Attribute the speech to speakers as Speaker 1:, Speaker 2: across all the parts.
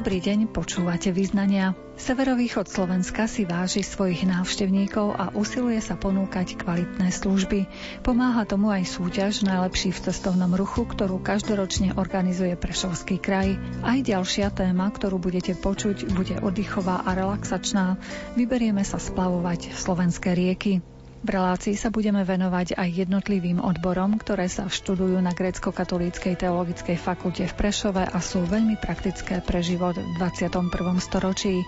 Speaker 1: Dobrý deň, počúvate význania. Severovýchod Slovenska si váži svojich návštevníkov a usiluje sa ponúkať kvalitné služby. Pomáha tomu aj súťaž Najlepší v cestovnom ruchu, ktorú každoročne organizuje Prešovský kraj. Aj ďalšia téma, ktorú budete počuť, bude oddychová a relaxačná. Vyberieme sa splavovať slovenské rieky. V relácii sa budeme venovať aj jednotlivým odborom, ktoré sa študujú na grécko-katolíckej teologickej fakulte v Prešove a sú veľmi praktické pre život v 21. storočí.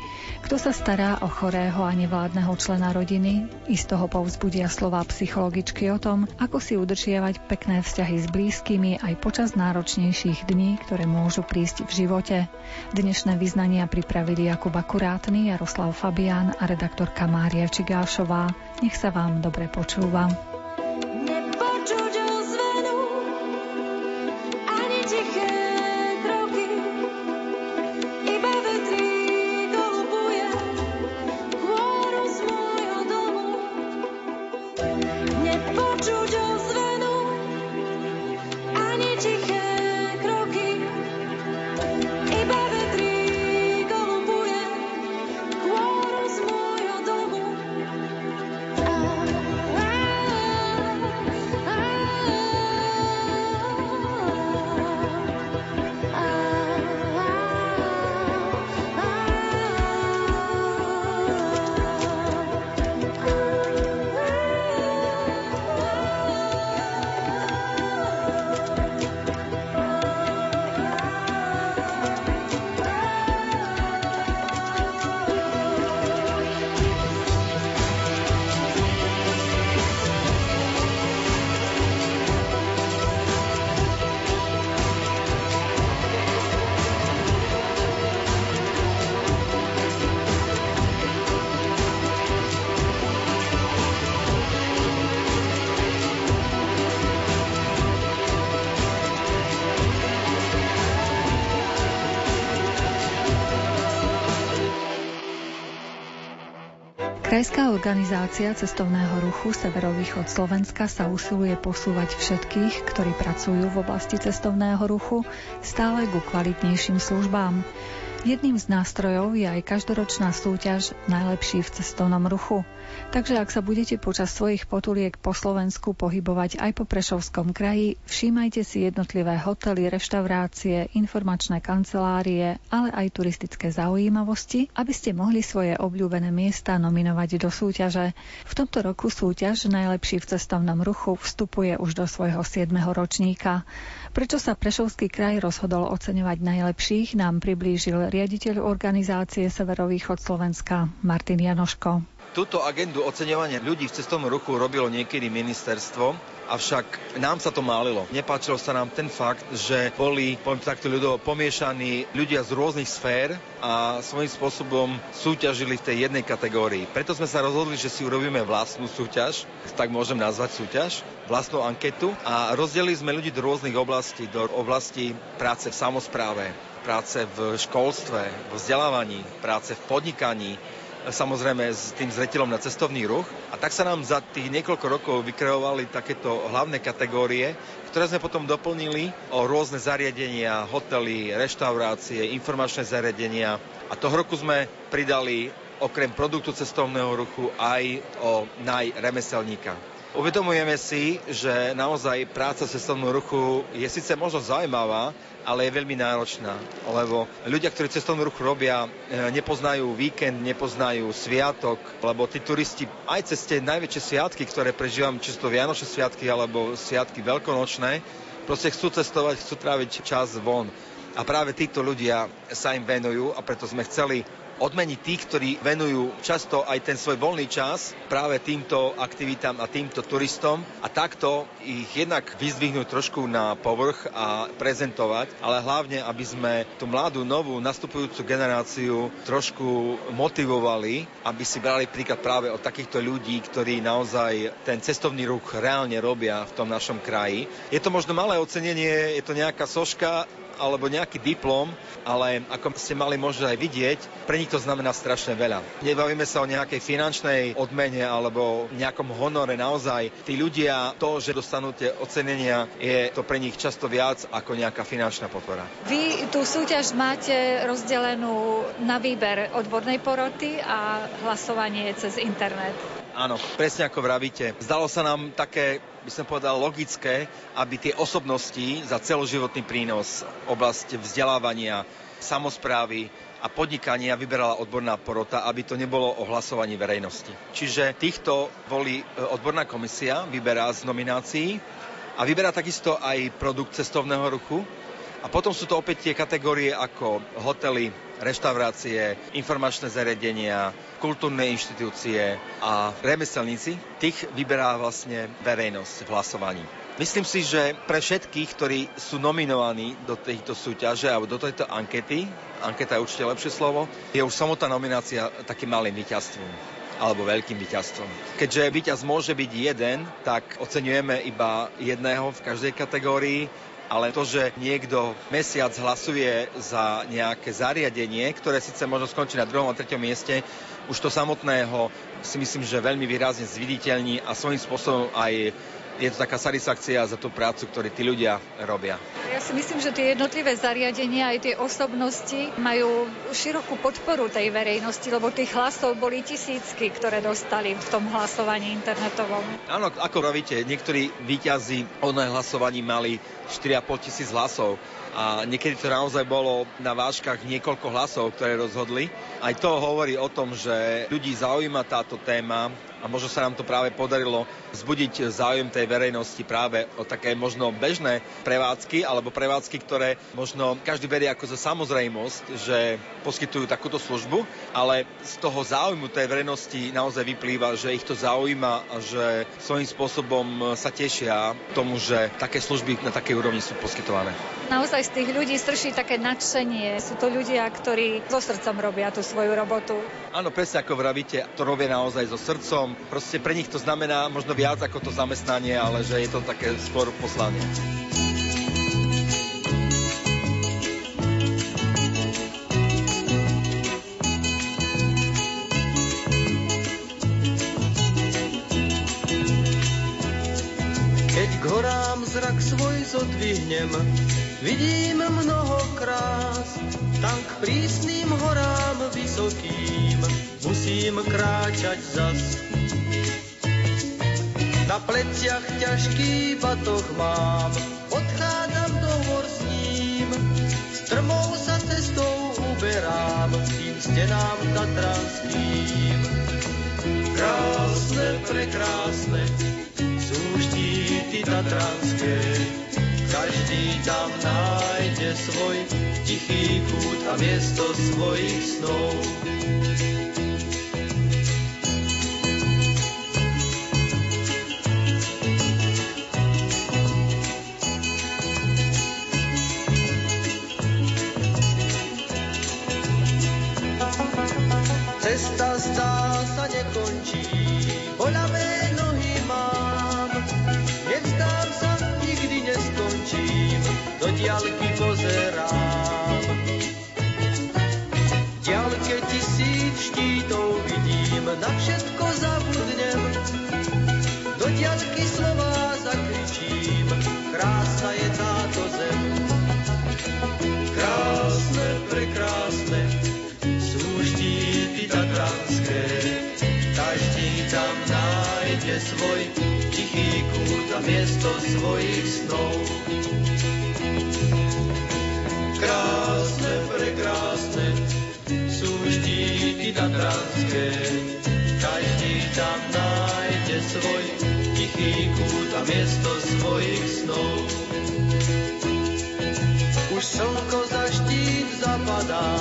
Speaker 1: Kto sa stará o chorého a nevládneho člena rodiny, i z toho povzbudia slova psychologičky o tom, ako si udržiavať pekné vzťahy s blízkymi aj počas náročnejších dní, ktoré môžu prísť v živote. Dnešné vyznania pripravili Jakub Akurátny, Jaroslav Fabián a redaktorka Mária Čigášová. Nech sa vám dobre počúva. Krajská organizácia cestovného ruchu Severovýchod Slovenska sa usiluje posúvať všetkých, ktorí pracujú v oblasti cestovného ruchu, stále ku kvalitnejším službám. Jedným z nástrojov je aj každoročná súťaž Najlepší v cestovnom ruchu. Takže ak sa budete počas svojich potuliek po Slovensku pohybovať aj po Prešovskom kraji, všímajte si jednotlivé hotely, reštaurácie, informačné kancelárie, ale aj turistické zaujímavosti, aby ste mohli svoje obľúbené miesta nominovať do súťaže. V tomto roku súťaž Najlepší v cestovnom ruchu vstupuje už do svojho 7. ročníka. Prečo sa Prešovský kraj rozhodol oceňovať najlepších, nám priblížil riaditeľ organizácie Severovýchod Slovenska Martin Janoško.
Speaker 2: Túto agendu oceňovania ľudí v cestovnom ruchu robilo niekedy ministerstvo, avšak nám sa to málilo. Nepáčilo sa nám ten fakt, že boli, poviem takto ľudovo, pomiešaní ľudia z rôznych sfér a svojím spôsobom súťažili v tej jednej kategórii. Preto sme sa rozhodli, že si urobíme vlastnú súťaž, tak môžem nazvať súťaž, vlastnú anketu a rozdelili sme ľudí do rôznych oblastí, do oblasti práce v samozpráve, práce v školstve, v vzdelávaní, práce v podnikaní, samozrejme s tým zretelom na cestovný ruch. A tak sa nám za tých niekoľko rokov vykreovali takéto hlavné kategórie, ktoré sme potom doplnili o rôzne zariadenia, hotely, reštaurácie, informačné zariadenia. A toho roku sme pridali okrem produktu cestovného ruchu aj o najremeselníka. Uvedomujeme si, že naozaj práca v cestovnom ruchu je síce možno zaujímavá, ale je veľmi náročná, lebo ľudia, ktorí cestovnú ruchu robia, e, nepoznajú víkend, nepoznajú sviatok, lebo tí turisti aj cez tie najväčšie sviatky, ktoré prežívam, či sú to Vianočné sviatky alebo sviatky veľkonočné, proste chcú cestovať, chcú tráviť čas von. A práve títo ľudia sa im venujú a preto sme chceli odmeniť tých, ktorí venujú často aj ten svoj voľný čas práve týmto aktivitám a týmto turistom a takto ich jednak vyzdvihnúť trošku na povrch a prezentovať, ale hlavne, aby sme tú mladú, novú, nastupujúcu generáciu trošku motivovali, aby si brali príklad práve od takýchto ľudí, ktorí naozaj ten cestovný ruch reálne robia v tom našom kraji. Je to možno malé ocenenie, je to nejaká soška, alebo nejaký diplom, ale ako ste mali možno aj vidieť, pre nich to znamená strašne veľa. Nebavíme sa o nejakej finančnej odmene alebo nejakom honore naozaj. Tí ľudia, to, že dostanú tie ocenenia, je to pre nich často viac ako nejaká finančná podpora.
Speaker 1: Vy tú súťaž máte rozdelenú na výber odbornej poroty a hlasovanie cez internet.
Speaker 2: Áno, presne ako vravíte. Zdalo sa nám také, by som povedal, logické, aby tie osobnosti za celoživotný prínos, oblasť vzdelávania, samozprávy a podnikania vyberala odborná porota, aby to nebolo o hlasovaní verejnosti. Čiže týchto boli e, odborná komisia, vyberá z nominácií a vyberá takisto aj produkt cestovného ruchu, a potom sú to opäť tie kategórie ako hotely, reštaurácie, informačné zariadenia, kultúrne inštitúcie a remeselníci. Tých vyberá vlastne verejnosť v hlasovaní. Myslím si, že pre všetkých, ktorí sú nominovaní do tejto súťaže alebo do tejto ankety, anketa je určite lepšie slovo, je už samotná nominácia takým malým víťazstvom alebo veľkým víťazstvom. Keďže víťaz môže byť jeden, tak oceňujeme iba jedného v každej kategórii ale to, že niekto mesiac hlasuje za nejaké zariadenie, ktoré síce možno skončí na druhom a treťom mieste, už to samotného si myslím, že veľmi výrazne zviditeľní a svojím spôsobom aj je to taká satisfakcia za tú prácu, ktorú tí ľudia robia.
Speaker 1: Ja si myslím, že tie jednotlivé zariadenia aj tie osobnosti majú širokú podporu tej verejnosti, lebo tých hlasov boli tisícky, ktoré dostali v tom hlasovaní internetovom.
Speaker 2: Áno, ako rovíte, niektorí výťazí od hlasovaní mali 4,5 tisíc hlasov a niekedy to naozaj bolo na vážkach niekoľko hlasov, ktoré rozhodli. Aj to hovorí o tom, že ľudí zaujíma táto téma a možno sa nám to práve podarilo vzbudiť záujem tej verejnosti práve o také možno bežné prevádzky alebo prevádzky, ktoré možno každý berie ako za samozrejmosť, že poskytujú takúto službu, ale z toho záujmu tej verejnosti naozaj vyplýva, že ich to zaujíma a že svojím spôsobom sa tešia tomu, že také služby na takej úrovni sú poskytované.
Speaker 1: Naozaj z tých ľudí strší také nadšenie. Sú to ľudia, ktorí so srdcom robia tú svoju robotu.
Speaker 2: Áno, presne ako vravíte, to robia naozaj so srdcom. Proste pre nich to znamená možno viac ako to zamestnanie, ale že je to také skôr poslanie.
Speaker 3: Keď k horám zrak svoj zodvihnem, vidím mnoho krás, tam k prísnym horám vysokým musím kráčať zas. Na pleciach ťažký batoh mám, odchádzam do hor s ním. Strmou sa cestou uberám, tým stenám tatranským. Krásne, prekrásne, sú štíty tatranské, každý tam nájde svoj tichý kút a miesto svojich snov. Na všetko zabudnem, do diaľky slova zakričím, krásna je táto zem. Krásne, prekrásne, sú štíty tatranské, každý tam nájde svoj tichý kút a miesto svojich snov. Krásne, prekrásne, sú štíty tatranské, tam nájde svoj tichý kút a miesto svojich snov. Už slnko za štít zapadá,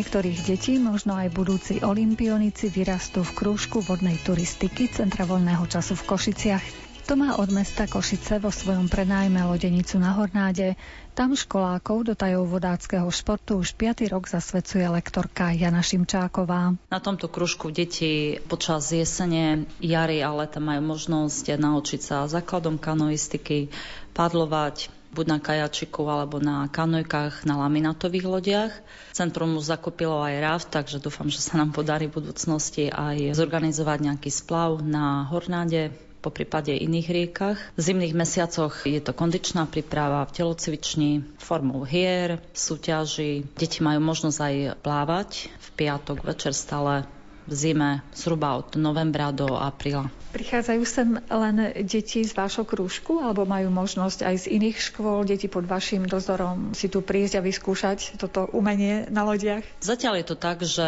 Speaker 1: niektorých detí možno aj budúci olimpionici vyrastú v krúžku vodnej turistiky Centra voľného času v Košiciach. To má od mesta Košice vo svojom prenájme lodenicu na Hornáde. Tam školákov do tajov vodáckého športu už 5. rok zasvedcuje lektorka Jana Šimčáková.
Speaker 4: Na tomto kružku deti počas jesene, jary a leta majú možnosť naučiť sa základom kanoistiky, padlovať, buď na kajačiku alebo na kanojkách na laminátových lodiach. Centrum už zakúpilo aj raft, takže dúfam, že sa nám podarí v budúcnosti aj zorganizovať nejaký splav na Hornáde, po prípade iných riekach. V zimných mesiacoch je to kondičná príprava v telocvični, formou hier, súťaží. Deti majú možnosť aj plávať v piatok večer stále v zime, zhruba od novembra do apríla.
Speaker 1: Prichádzajú sem len deti z vášho krúžku alebo majú možnosť aj z iných škôl, deti pod vašim dozorom si tu prísť a vyskúšať toto umenie na lodiach?
Speaker 4: Zatiaľ je to tak, že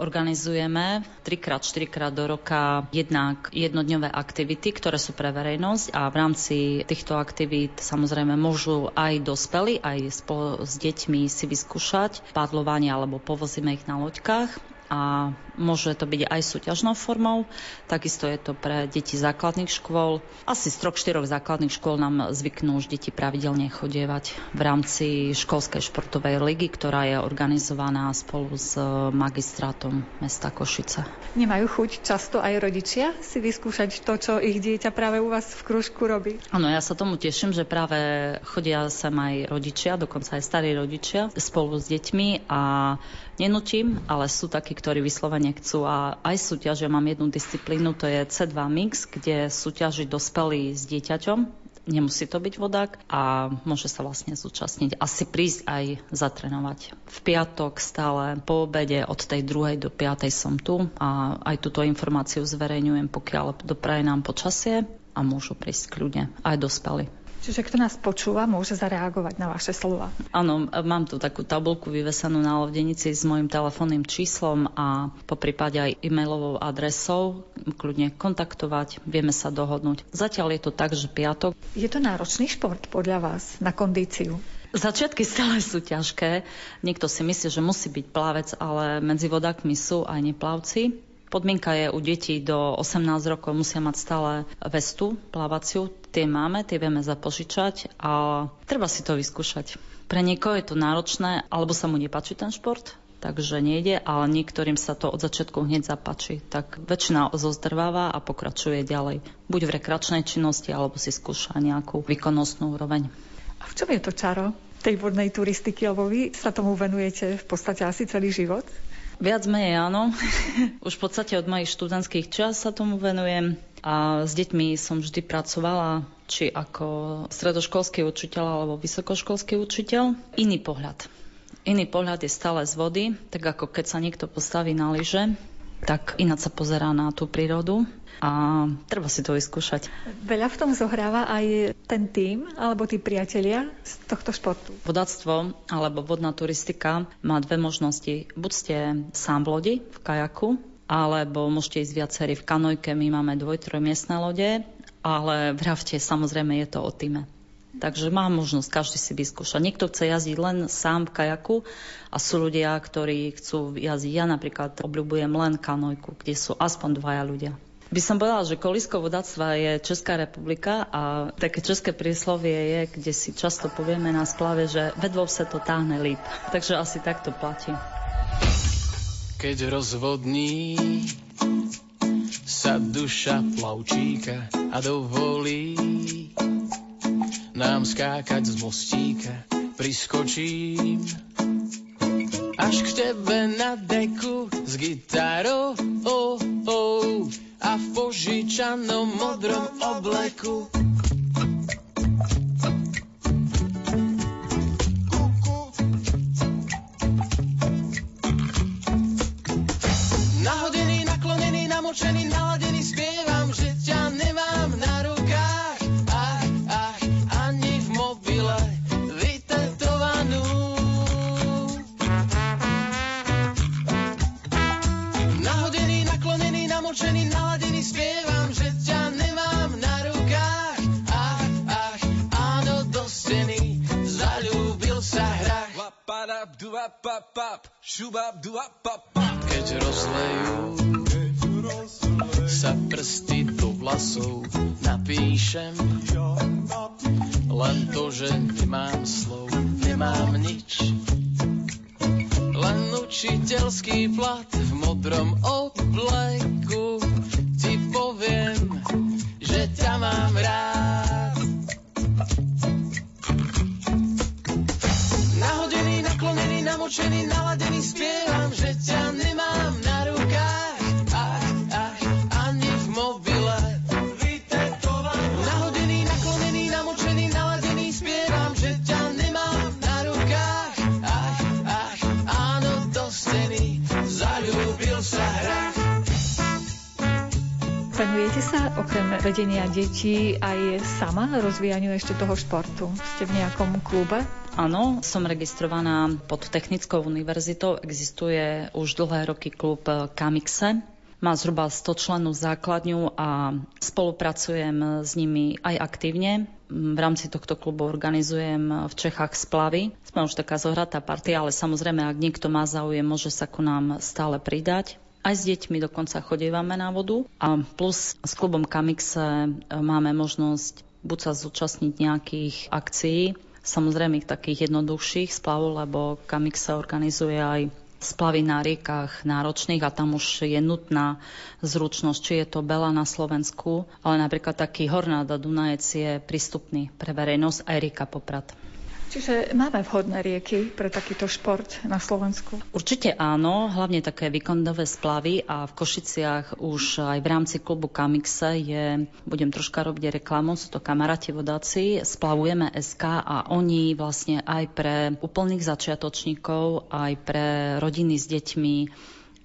Speaker 4: organizujeme 3x, 4 krát do roka jednak jednodňové aktivity, ktoré sú pre verejnosť a v rámci týchto aktivít samozrejme môžu aj dospelí, aj spolu s deťmi si vyskúšať padlovanie alebo povozíme ich na loďkách a môže to byť aj súťažnou formou. Takisto je to pre deti základných škôl. Asi z troch, štyroch základných škôl nám zvyknú už deti pravidelne chodievať v rámci školskej športovej ligy, ktorá je organizovaná spolu s magistrátom mesta Košice.
Speaker 1: Nemajú chuť často aj rodičia si vyskúšať to, čo ich dieťa práve u vás v kružku robí?
Speaker 4: Áno, ja sa tomu teším, že práve chodia sem aj rodičia, dokonca aj starí rodičia spolu s deťmi a nenutím, ale sú takí, ktorí vyslovene chcú a aj súťažia. Mám jednu disciplínu, to je C2 Mix, kde súťaží dospelí s dieťaťom, nemusí to byť vodák a môže sa vlastne zúčastniť. Asi prísť aj zatrenovať. V piatok stále po obede od tej druhej do piatej som tu a aj túto informáciu zverejňujem, pokiaľ dopraje nám počasie a môžu prísť kľudne aj dospelí.
Speaker 1: Čiže kto nás počúva, môže zareagovať na vaše slova.
Speaker 4: Áno, mám tu takú tabulku vyvesanú na lodenici s mojim telefónnym číslom a po prípade aj e-mailovou adresou kľudne kontaktovať, vieme sa dohodnúť. Zatiaľ je to tak, že piatok.
Speaker 1: Je to náročný šport podľa vás na kondíciu?
Speaker 4: Začiatky stále sú ťažké. Niekto si myslí, že musí byť plavec, ale medzi vodákmi sú aj neplavci. Podmienka je u detí do 18 rokov musia mať stále vestu plávaciu. Tie máme, tie vieme zapožičať a treba si to vyskúšať. Pre niekoho je to náročné, alebo sa mu nepáči ten šport, takže nejde, ale niektorým sa to od začiatku hneď zapáči. Tak väčšina zozdrváva a pokračuje ďalej. Buď v rekreačnej činnosti, alebo si skúša nejakú výkonnostnú úroveň.
Speaker 1: A v čom je to čaro tej vodnej turistiky, lebo vy sa tomu venujete v podstate asi celý život?
Speaker 4: Viac menej áno. Už v podstate od mojich študentských čas sa tomu venujem a s deťmi som vždy pracovala či ako stredoškolský učiteľ alebo vysokoškolský učiteľ. Iný pohľad. Iný pohľad je stále z vody, tak ako keď sa niekto postaví na lyže, tak ináč sa pozerá na tú prírodu a treba si to vyskúšať.
Speaker 1: Veľa v tom zohráva aj ten tým alebo tí priatelia z tohto športu.
Speaker 4: Vodáctvo alebo vodná turistika má dve možnosti. Buď ste sám v lodi, v kajaku, alebo môžete ísť viacerí v kanojke. My máme dvoj, trojmiestne lode, ale v rafte samozrejme je to o týme. Takže má možnosť každý si vyskúšať. Niekto chce jazdiť len sám v kajaku a sú ľudia, ktorí chcú jazdiť. Ja napríklad obľúbujem len kanojku, kde sú aspoň dvaja ľudia. By som povedala, že kolisko vodactva je Česká republika a také české príslovie je, kde si často povieme na splave, že vedvou sa to táhne líp. Takže asi takto platí.
Speaker 5: Keď rozvodní sa duša plavčíka a dovolí nám skákať z mostíka, priskočím až k tebe na deku s gitarou. Oh, oh a v požičanom modrom obleku. Nahodený, naklonený, namočený, naladený, Keď rozlejú sa prsty do vlasov, napíšem len to, že nemám slov, nemám nič. Len učiteľský plat v modrom obleku ti poviem, že ťa mám rád. Namočený, naladený, spievam, že ťa nemám na
Speaker 1: okrem vedenia detí aj sama rozvíjaniu ešte toho športu? Ste v nejakom klube?
Speaker 4: Áno, som registrovaná pod Technickou univerzitou. Existuje už dlhé roky klub Kamixe. Má zhruba 100 členov základňu a spolupracujem s nimi aj aktívne. V rámci tohto klubu organizujem v Čechách splavy. Sme už taká zohratá partia, ale samozrejme, ak niekto má záujem, môže sa ku nám stále pridať. Aj s deťmi dokonca chodívame na vodu a plus s klubom Kamixe máme možnosť buď sa zúčastniť nejakých akcií, samozrejme takých jednoduchších splavov, lebo Kamixe organizuje aj splavy na riekach náročných a tam už je nutná zručnosť, či je to Bela na Slovensku, ale napríklad taký Hornáda Dunajec je prístupný pre verejnosť aj rieka Poprad.
Speaker 1: Čiže máme vhodné rieky pre takýto šport na Slovensku?
Speaker 4: Určite áno, hlavne také víkendové splavy a v Košiciach už aj v rámci klubu Kamixe je, budem troška robiť reklamu, sú to kamaráti vodáci, splavujeme SK a oni vlastne aj pre úplných začiatočníkov, aj pre rodiny s deťmi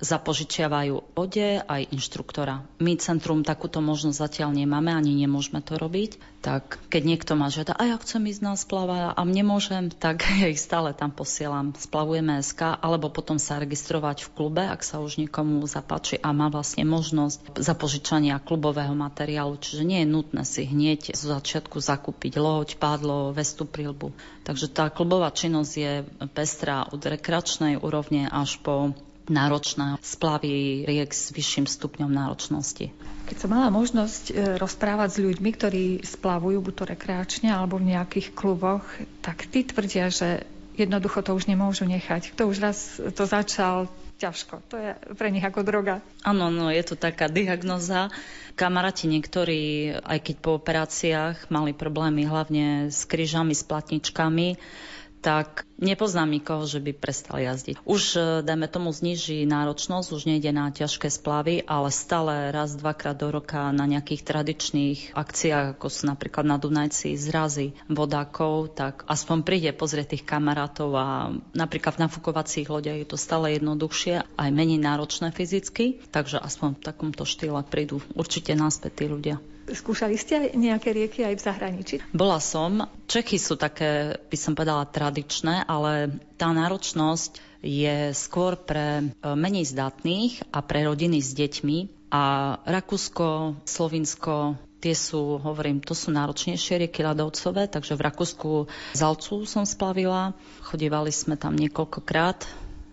Speaker 4: zapožičiavajú ode aj inštruktora. My centrum takúto možnosť zatiaľ nemáme, ani nemôžeme to robiť. Tak keď niekto ma žiada, a ja chcem ísť na splava a nemôžem, tak ja ich stále tam posielam. Splavujeme SK, alebo potom sa registrovať v klube, ak sa už niekomu zapáči a má vlastne možnosť zapožičania klubového materiálu. Čiže nie je nutné si hneď zo začiatku zakúpiť loď, pádlo, vestu, prilbu. Takže tá klubová činnosť je pestrá od rekreačnej úrovne až po náročná splavy riek s vyšším stupňom náročnosti.
Speaker 1: Keď som mala možnosť e, rozprávať s ľuďmi, ktorí splavujú buď to rekreačne alebo v nejakých kluboch, tak tí tvrdia, že jednoducho to už nemôžu nechať. Kto už raz to začal, ťažko. To je pre nich ako droga.
Speaker 4: Áno, no je to taká diagnoza. Kamaráti niektorí, aj keď po operáciách mali problémy hlavne s kryžami, s platničkami, tak nepoznám nikoho, že by prestal jazdiť. Už, e, dajme tomu, zniží náročnosť, už nejde na ťažké splavy, ale stále raz, dvakrát do roka na nejakých tradičných akciách, ako sú napríklad na Dunajci zrazy vodákov, tak aspoň príde pozrieť tých kamarátov a napríklad v nafukovacích lodiach je to stále jednoduchšie, aj menej náročné fyzicky, takže aspoň v takomto štýle prídu určite náspäť tí ľudia.
Speaker 1: Skúšali ste nejaké rieky aj v zahraničí?
Speaker 4: Bola som. Čechy sú také, by som povedala, tradičné, ale tá náročnosť je skôr pre e, menej zdatných a pre rodiny s deťmi. A Rakúsko, Slovinsko, tie sú, hovorím, to sú náročnejšie rieky ľadovcové, takže v Rakúsku Zalcu som splavila, chodívali sme tam niekoľkokrát,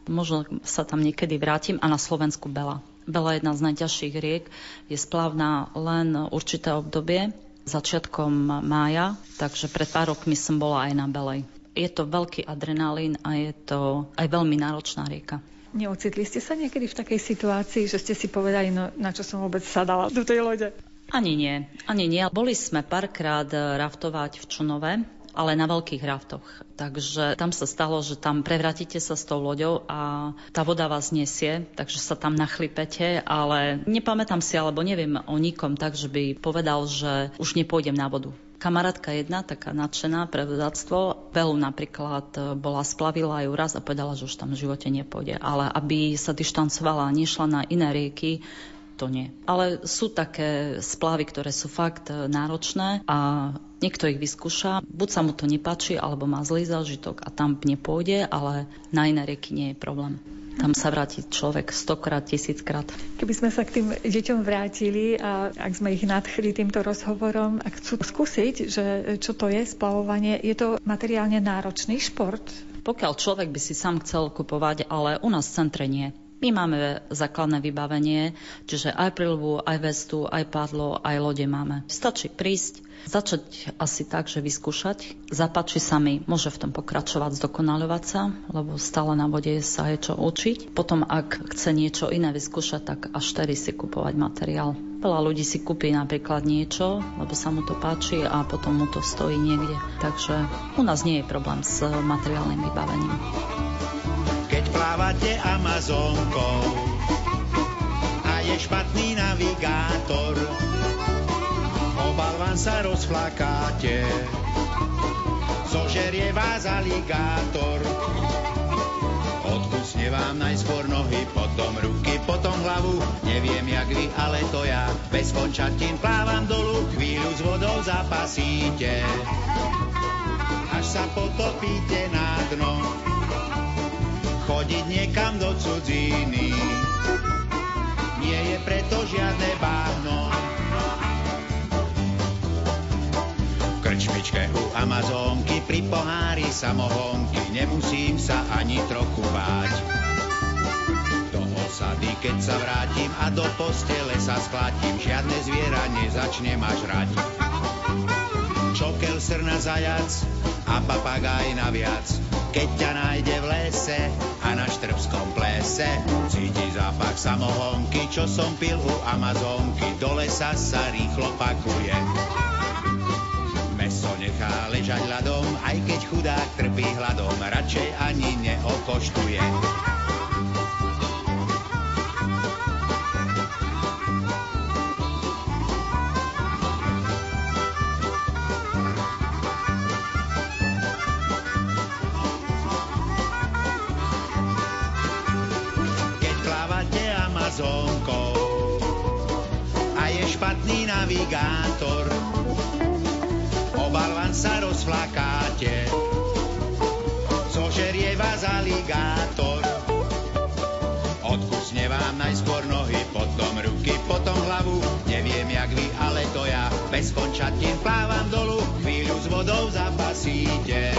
Speaker 4: možno sa tam niekedy vrátim a na Slovensku Bela. Bela jedna z najťažších riek, je splavná len určité obdobie, začiatkom mája, takže pred pár rokmi som bola aj na Belej. Je to veľký adrenalín a je to aj veľmi náročná rieka.
Speaker 1: Neocitli ste sa niekedy v takej situácii, že ste si povedali, no, na čo som vôbec sadala do tej lode?
Speaker 4: Ani nie, ani nie. Boli sme párkrát raftovať v Čunove, ale na veľkých raftoch. Takže tam sa stalo, že tam prevratíte sa s tou loďou a tá voda vás nesie, takže sa tam nachlipete, ale nepamätám si, alebo neviem o nikom tak, že by povedal, že už nepôjdem na vodu. Kamarátka jedna, taká nadšená pre vodáctvo, Belu napríklad e, bola splavila ju raz a povedala, že už tam v živote nepôjde. Ale aby sa dištancovala a nešla na iné rieky, to nie. Ale sú také splavy, ktoré sú fakt e, náročné a niekto ich vyskúša. Buď sa mu to nepáči, alebo má zlý zážitok a tam nepôjde, ale na iné rieky nie je problém. Tam sa vráti človek stokrát, tisíckrát.
Speaker 1: Keby sme sa k tým deťom vrátili a ak sme ich nadchli týmto rozhovorom a chcú skúsiť, že čo to je splavovanie, je to materiálne náročný šport?
Speaker 4: Pokiaľ človek by si sám chcel kupovať, ale u nás v centre nie. My máme základné vybavenie, čiže aj prilbu, aj vestu, aj padlo, aj lode máme. Stačí prísť, začať asi tak, že vyskúšať. Zapáči sa mi, môže v tom pokračovať, zdokonalovať sa, lebo stále na vode sa je čo učiť. Potom, ak chce niečo iné vyskúšať, tak až tedy si kupovať materiál. Veľa ľudí si kúpi napríklad niečo, lebo sa mu to páči a potom mu to stojí niekde. Takže u nás nie je problém s materiálnym vybavením
Speaker 6: keď plávate Amazonkou a je špatný navigátor. Obal vám sa rozflakáte, zožerie vás aligátor. Odkusne vám najskôr nohy, potom ruky, potom hlavu. Neviem jak vy, ale to ja bez končatín plávam dolu, chvíľu s vodou zapasíte, až sa potopíte na dno chodiť niekam do cudziny. Nie je preto žiadne báhno. V krčmičke u Amazonky pri pohári samohonky nemusím sa ani trochu báť. Do osady, keď sa vrátim a do postele sa sklátim, žiadne zviera nezačne ma žrať. Čokel, srna, zajac a papagaj naviac keď ťa nájde v lese a na štrbskom plese cíti zápach samohonky, čo som pil u Amazonky, do lesa sa rýchlo pakuje. Meso nechá ležať ľadom, aj keď chudák trpí hladom, radšej ani neokoštuje. Špatný navigátor. Obalvan sa rozflakáte, zožerie vás aligátor. Odkusne vám najskôr nohy, potom ruky, potom hlavu. Neviem jak vy, ale to ja bez končatín plávam dolu, chvíľu s vodou zapasíte,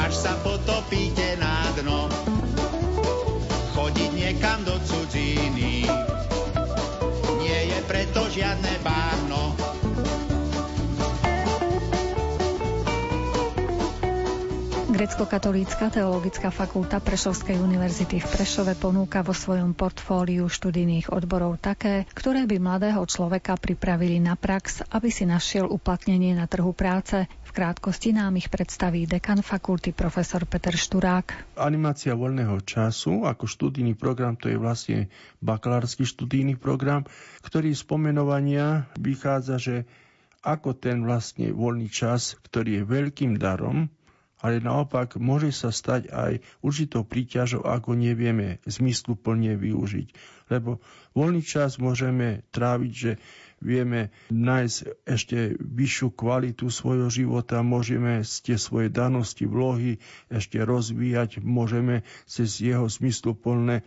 Speaker 6: až sa potopíte na dno chodiť niekam do cudziny. Žiadne báhno.
Speaker 1: Grecko-katolícka teologická fakulta Prešovskej univerzity v Prešove ponúka vo svojom portfóliu študijných odborov také, ktoré by mladého človeka pripravili na prax, aby si našiel uplatnenie na trhu práce, krátkosti nám ich predstaví dekan fakulty profesor Peter Šturák.
Speaker 7: Animácia voľného času ako študijný program to je vlastne bakalársky študijný program, ktorý z pomenovania vychádza, že ako ten vlastne voľný čas, ktorý je veľkým darom, ale naopak môže sa stať aj určitou príťažou, ako nevieme zmysluplne využiť. Lebo voľný čas môžeme tráviť, že vieme nájsť ešte vyššiu kvalitu svojho života, môžeme tie svoje danosti, vlohy ešte rozvíjať, môžeme cez jeho zmysluplné e,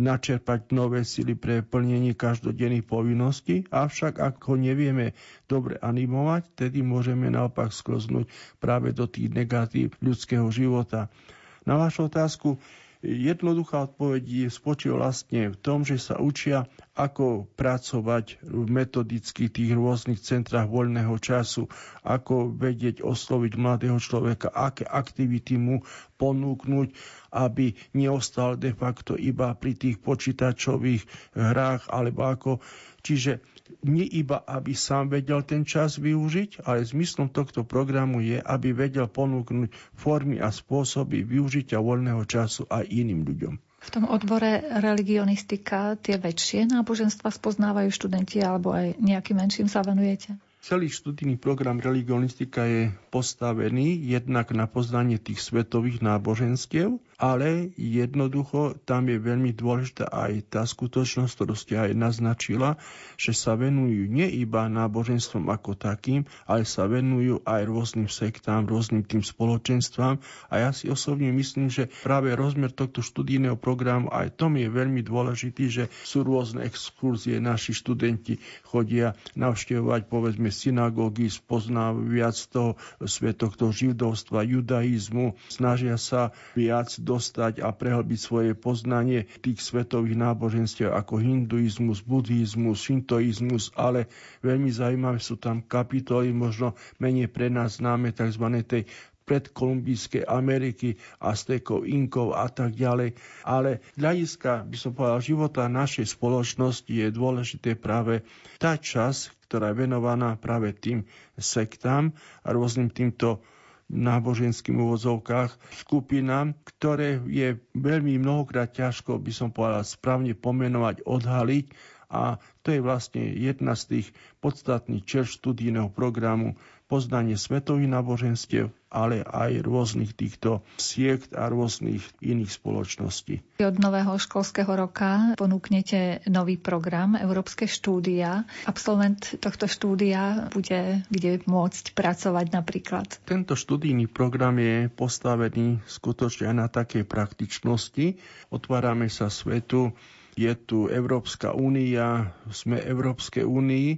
Speaker 7: načerpať nové sily pre plnenie každodenných povinností, avšak ak ho nevieme dobre animovať, tedy môžeme naopak skloznúť práve do tých negatív ľudského života. Na vašu otázku, Jednoduchá odpoveď spočíva vlastne v tom, že sa učia, ako pracovať v metodicky tých rôznych centrách voľného času, ako vedieť osloviť mladého človeka, aké aktivity mu ponúknuť, aby neostal de facto iba pri tých počítačových hrách, alebo ako. Čiže nie iba, aby sám vedel ten čas využiť, ale zmyslom tohto programu je, aby vedel ponúknuť formy a spôsoby využitia voľného času aj iným ľuďom.
Speaker 1: V tom odbore religionistika tie väčšie náboženstva spoznávajú študenti alebo aj nejakým menším sa venujete?
Speaker 7: Celý študijný program religionistika je postavený jednak na poznanie tých svetových náboženstiev ale jednoducho tam je veľmi dôležitá aj tá skutočnosť, ktorú ste aj naznačila, že sa venujú nie iba náboženstvom ako takým, ale sa venujú aj rôznym sektám, rôznym tým spoločenstvám. A ja si osobne myslím, že práve rozmer tohto študijného programu aj tom je veľmi dôležitý, že sú rôzne exkurzie, naši študenti chodia navštevovať povedzme synagógy, spoznajú viac toho svetoch toho židovstva, judaizmu, snažia sa viac dostať a prehlbiť svoje poznanie tých svetových náboženstiev ako hinduizmus, buddhizmus, šintoizmus, ale veľmi zaujímavé sú tam kapitoly, možno menej pre nás známe tzv. tej predkolumbijskej Ameriky, Aztekov, Inkov a tak ďalej. Ale hľadiska, by som povedal, života našej spoločnosti je dôležité práve tá časť, ktorá je venovaná práve tým sektám a rôznym týmto náboženským úvodzovkách skupinám, ktoré je veľmi mnohokrát ťažko, by som povedal, správne pomenovať, odhaliť. A to je vlastne jedna z tých podstatných čer študijného programu poznanie svetových náboženstiev, ale aj rôznych týchto siekt a rôznych iných spoločností.
Speaker 1: Od nového školského roka ponúknete nový program Európske štúdia. Absolvent tohto štúdia bude kde môcť pracovať napríklad.
Speaker 7: Tento študijný program je postavený skutočne aj na takej praktičnosti. Otvárame sa svetu, je tu Európska únia, sme Európskej únii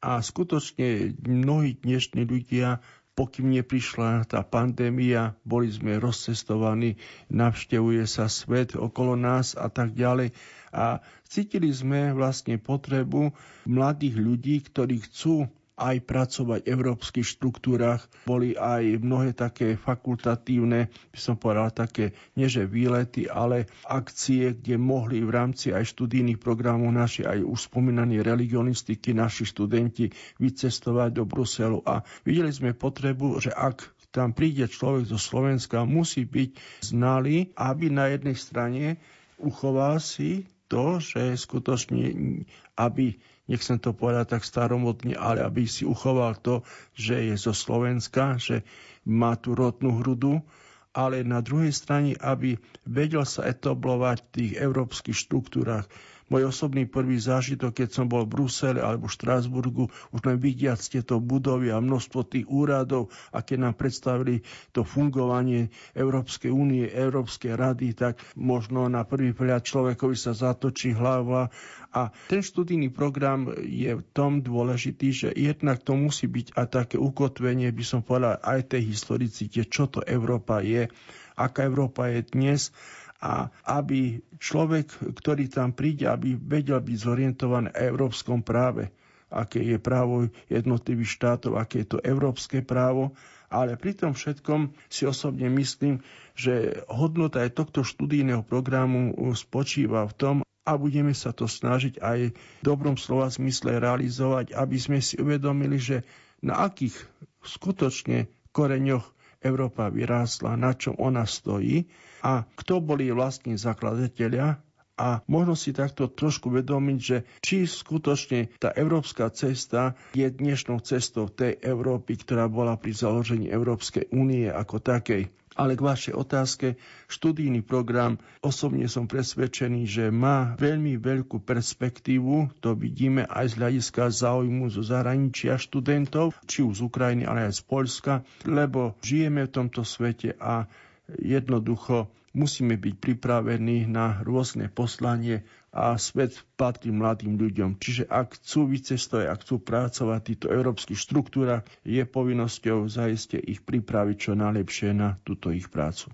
Speaker 7: a skutočne mnohí dnešní ľudia pokým neprišla tá pandémia, boli sme rozcestovaní, navštevuje sa svet okolo nás a tak ďalej. A cítili sme vlastne potrebu mladých ľudí, ktorí chcú aj pracovať v európskych štruktúrach. Boli aj mnohé také fakultatívne, by som povedal, také neže výlety, ale akcie, kde mohli v rámci aj študijných programov naši, aj už spomínaní religionistiky, naši študenti vycestovať do Bruselu. A videli sme potrebu, že ak tam príde človek zo Slovenska, musí byť znalý, aby na jednej strane uchoval si to, že skutočne, aby nechcem to povedať tak staromodne, ale aby si uchoval to, že je zo Slovenska, že má tú rodnú hrudu, ale na druhej strane, aby vedel sa etoblovať v tých európskych štruktúrach, môj osobný prvý zážitok, keď som bol v Brusele alebo v Štrásburgu, už len vidiac tieto budovy a množstvo tých úradov, a keď nám predstavili to fungovanie Európskej únie, Európskej rady, tak možno na prvý pohľad človekovi sa zatočí hlava. A ten študijný program je v tom dôležitý, že jednak to musí byť aj také ukotvenie, by som povedal, aj tej historicite, čo to Európa je, aká Európa je dnes a aby človek, ktorý tam príde, aby vedel byť zorientovaný v európskom práve, aké je právo jednotlivých štátov, aké je to európske právo, ale pri tom všetkom si osobne myslím, že hodnota aj tohto študijného programu spočíva v tom, a budeme sa to snažiť aj v dobrom slova zmysle realizovať, aby sme si uvedomili, že na akých skutočne koreňoch Európa vyrástla, na čom ona stojí a kto boli vlastní zakladatelia a možno si takto trošku vedomiť, že či skutočne tá európska cesta je dnešnou cestou tej Európy, ktorá bola pri založení Európskej únie ako takej. Ale k vašej otázke, študijný program, osobne som presvedčený, že má veľmi veľkú perspektívu, to vidíme aj z hľadiska záujmu zo zahraničia študentov, či už z Ukrajiny, ale aj z Polska, lebo žijeme v tomto svete a jednoducho musíme byť pripravení na rôzne poslanie a svet patrí mladým ľuďom. Čiže ak chcú vycestovať, ak chcú pracovať v týchto európskych štruktúrach, je povinnosťou zaiste ich pripraviť čo najlepšie na túto ich prácu.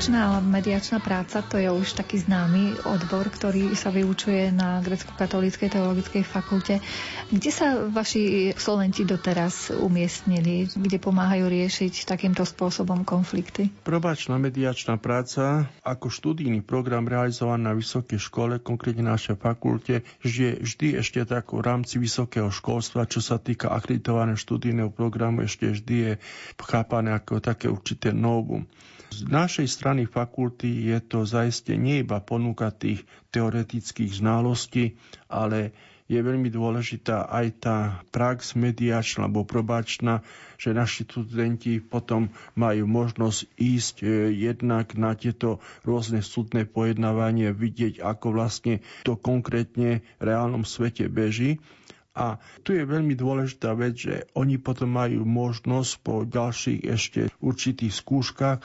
Speaker 1: Probačná a mediačná práca to je už taký známy odbor, ktorý sa vyučuje na grecko-katolíckej teologickej fakulte. Kde sa vaši absolventi doteraz umiestnili? Kde pomáhajú riešiť takýmto spôsobom konflikty?
Speaker 7: Probačná mediačná práca ako študijný program realizovaný na vysokej škole, konkrétne na našej fakulte, je vždy ešte tak v rámci vysokého školstva, čo sa týka akreditovaného študijného programu, ešte vždy je chápané ako také určité novum. Z našej strany fakulty je to zaiste nie iba ponúka tých teoretických znalostí, ale je veľmi dôležitá aj tá prax mediačná alebo probačná, že naši študenti potom majú možnosť ísť e, jednak na tieto rôzne súdne pojednávanie, vidieť, ako vlastne to konkrétne v reálnom svete beží. A tu je veľmi dôležitá vec, že oni potom majú možnosť po ďalších ešte určitých skúškach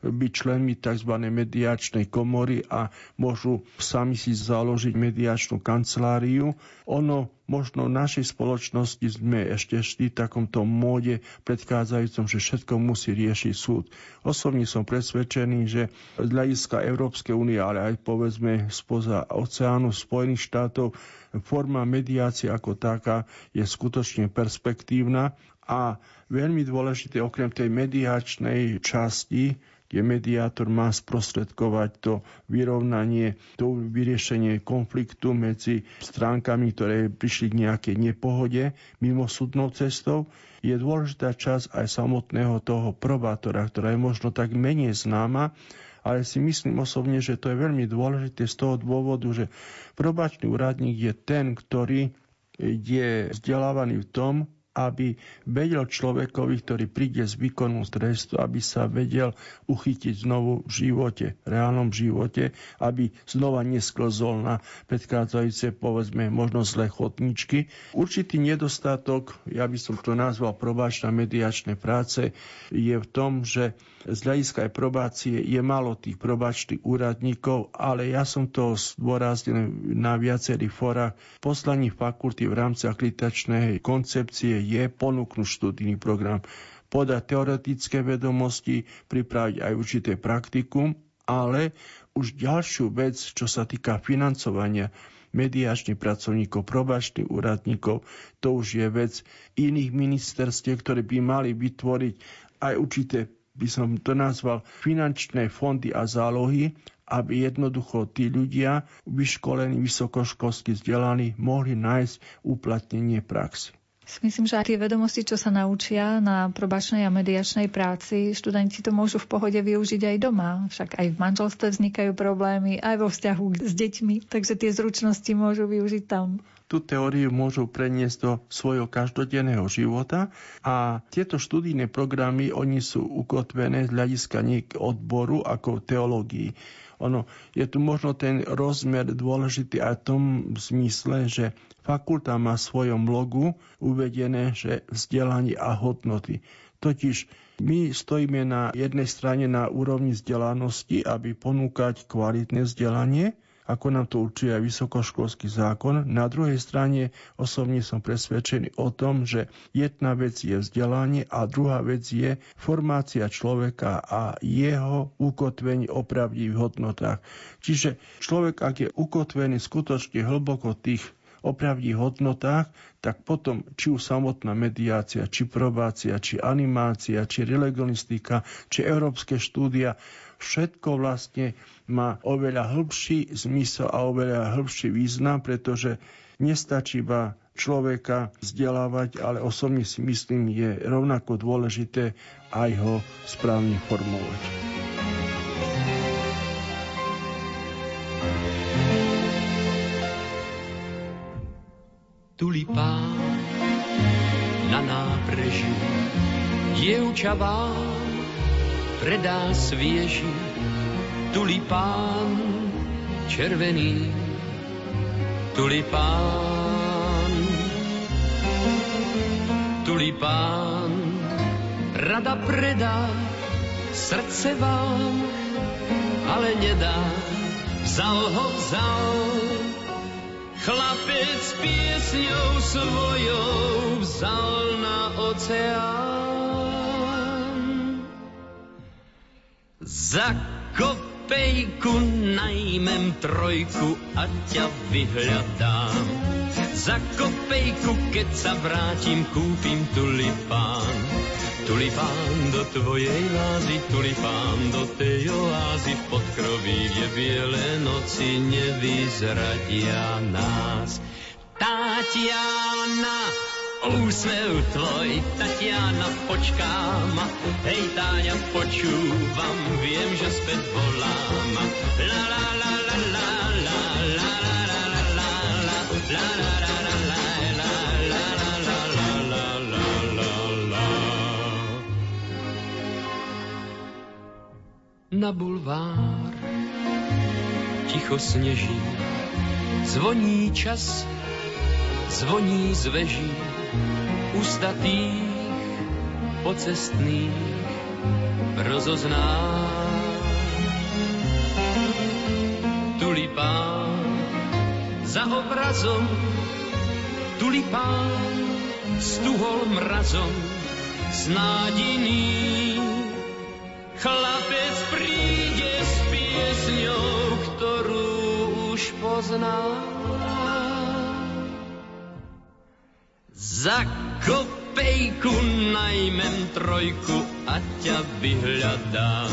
Speaker 7: byť členmi tzv. mediačnej komory a môžu sami si založiť mediačnú kanceláriu. Ono možno v našej spoločnosti sme ešte vždy v takomto móde predchádzajúcom, že všetko musí riešiť súd. Osobne som presvedčený, že z hľadiska Európskej únie, ale aj povedzme spoza oceánu Spojených štátov, forma mediácie ako taká je skutočne perspektívna a veľmi dôležité okrem tej mediačnej časti kde mediátor má sprostredkovať to vyrovnanie, to vyriešenie konfliktu medzi stránkami, ktoré prišli k nejakej nepohode mimo súdnou cestou. Je dôležitá časť aj samotného toho probátora, ktorá je možno tak menej známa, ale si myslím osobne, že to je veľmi dôležité z toho dôvodu, že probačný úradník je ten, ktorý je vzdelávaný v tom, aby vedel človekovi, ktorý príde z výkonu trestu, aby sa vedel uchytiť znovu v živote, v reálnom živote, aby znova nesklzol na predchádzajúce, povedzme, možno zlé chotničky. Určitý nedostatok, ja by som to nazval probačná mediačnej práce, je v tom, že z hľadiska aj probácie je málo tých probačných úradníkov, ale ja som to zdôraznil na viacerých forách. Poslaní fakulty v rámci akreditačnej koncepcie je ponúknuť študijný program, podať teoretické vedomosti, pripraviť aj určité praktikum, ale už ďalšiu vec, čo sa týka financovania mediačných pracovníkov, probačných úradníkov, to už je vec iných ministerstiev, ktoré by mali vytvoriť aj určité, by som to nazval, finančné fondy a zálohy, aby jednoducho tí ľudia, vyškolení, vysokoškolsky vzdelaní, mohli nájsť uplatnenie praxi.
Speaker 1: Myslím, že aj tie vedomosti, čo sa naučia na probačnej a mediačnej práci, študenti to môžu v pohode využiť aj doma. Však aj v manželstve vznikajú problémy, aj vo vzťahu s deťmi, takže tie zručnosti môžu využiť tam
Speaker 7: tú teóriu môžu preniesť do svojho každodenného života a tieto študijné programy, oni sú ukotvené z hľadiska niek odboru ako teológii. Ono, je tu možno ten rozmer dôležitý aj v tom zmysle, že Fakulta má v svojom logu uvedené, že vzdelanie a hodnoty. Totiž my stojíme na jednej strane na úrovni vzdelanosti, aby ponúkať kvalitné vzdelanie, ako nám to určuje aj vysokoškolský zákon. Na druhej strane osobne som presvedčený o tom, že jedna vec je vzdelanie a druhá vec je formácia človeka a jeho ukotvenie o pravdivých hodnotách. Čiže človek, ak je ukotvený skutočne hlboko tých o pravdých hodnotách, tak potom či už samotná mediácia, či probácia, či animácia, či relegionistika, či európske štúdia, všetko vlastne má oveľa hĺbší zmysel a oveľa hĺbší význam, pretože nestačí iba človeka vzdelávať, ale osobne si myslím, je rovnako dôležité aj ho správne formovať.
Speaker 8: tulipán na nábreží. Dievča vám predá svieži, tulipán červený, tulipán, tulipán. Rada predá srdce vám, ale nedá, vzal ho, vzal. Chlapec piesňou svojou vzal na oceán. Za kopejku najmem trojku a ťa vyhľadám. Za kopejku, keď sa vrátim, kúpim tulipán. Tulipán do tvojej vázy, tulipán do tej oázy v podkroví, kde biele noci nevyzradia nás. Tatiana, úsmev tvoj, Tatiana, počkám. Hej, Táňa, počúvam, viem, že späť volám. La, la, la, la, la, la, la, la, la, la, la, la, la, la, la. Na bulvár ticho sneží, zvoní čas, zvoní z veží, ustatých, pocestných rozozná. Tulipán za obrazom, tulipán stuhol mrazom, snádiný. Chlapec príde s piesňou, ktorú už pozná. Za kopejku najmem trojku a ťa vyhľadám.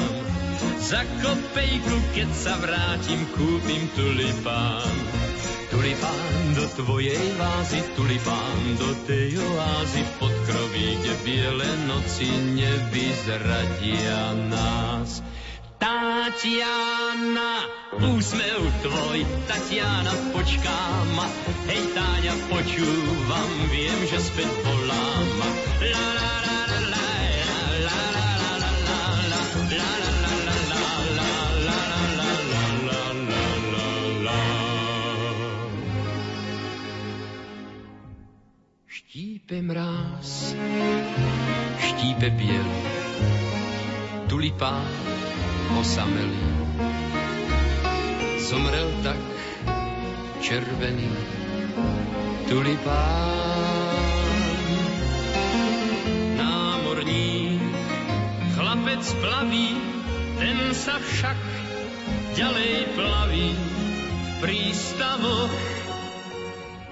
Speaker 8: Za kopejku, keď sa vrátim, kúpim tulipán. Tulipán do tvojej vázy, tulipán do tej oázy v podkroví, kde biele noci nevyzradia nás. Tatiana, úsmev tvoj, Tatiana, počkám. Hej, Táňa, počúvam, viem, že späť volám. La, la, la, la, la, la, la, la, la, la, la, la. Štípe mráz, štípe biel, tulipán osamelý. Zomrel tak červený tulipán. Námorník, chlapec plavý, ten sa však ďalej plaví v prístavoch.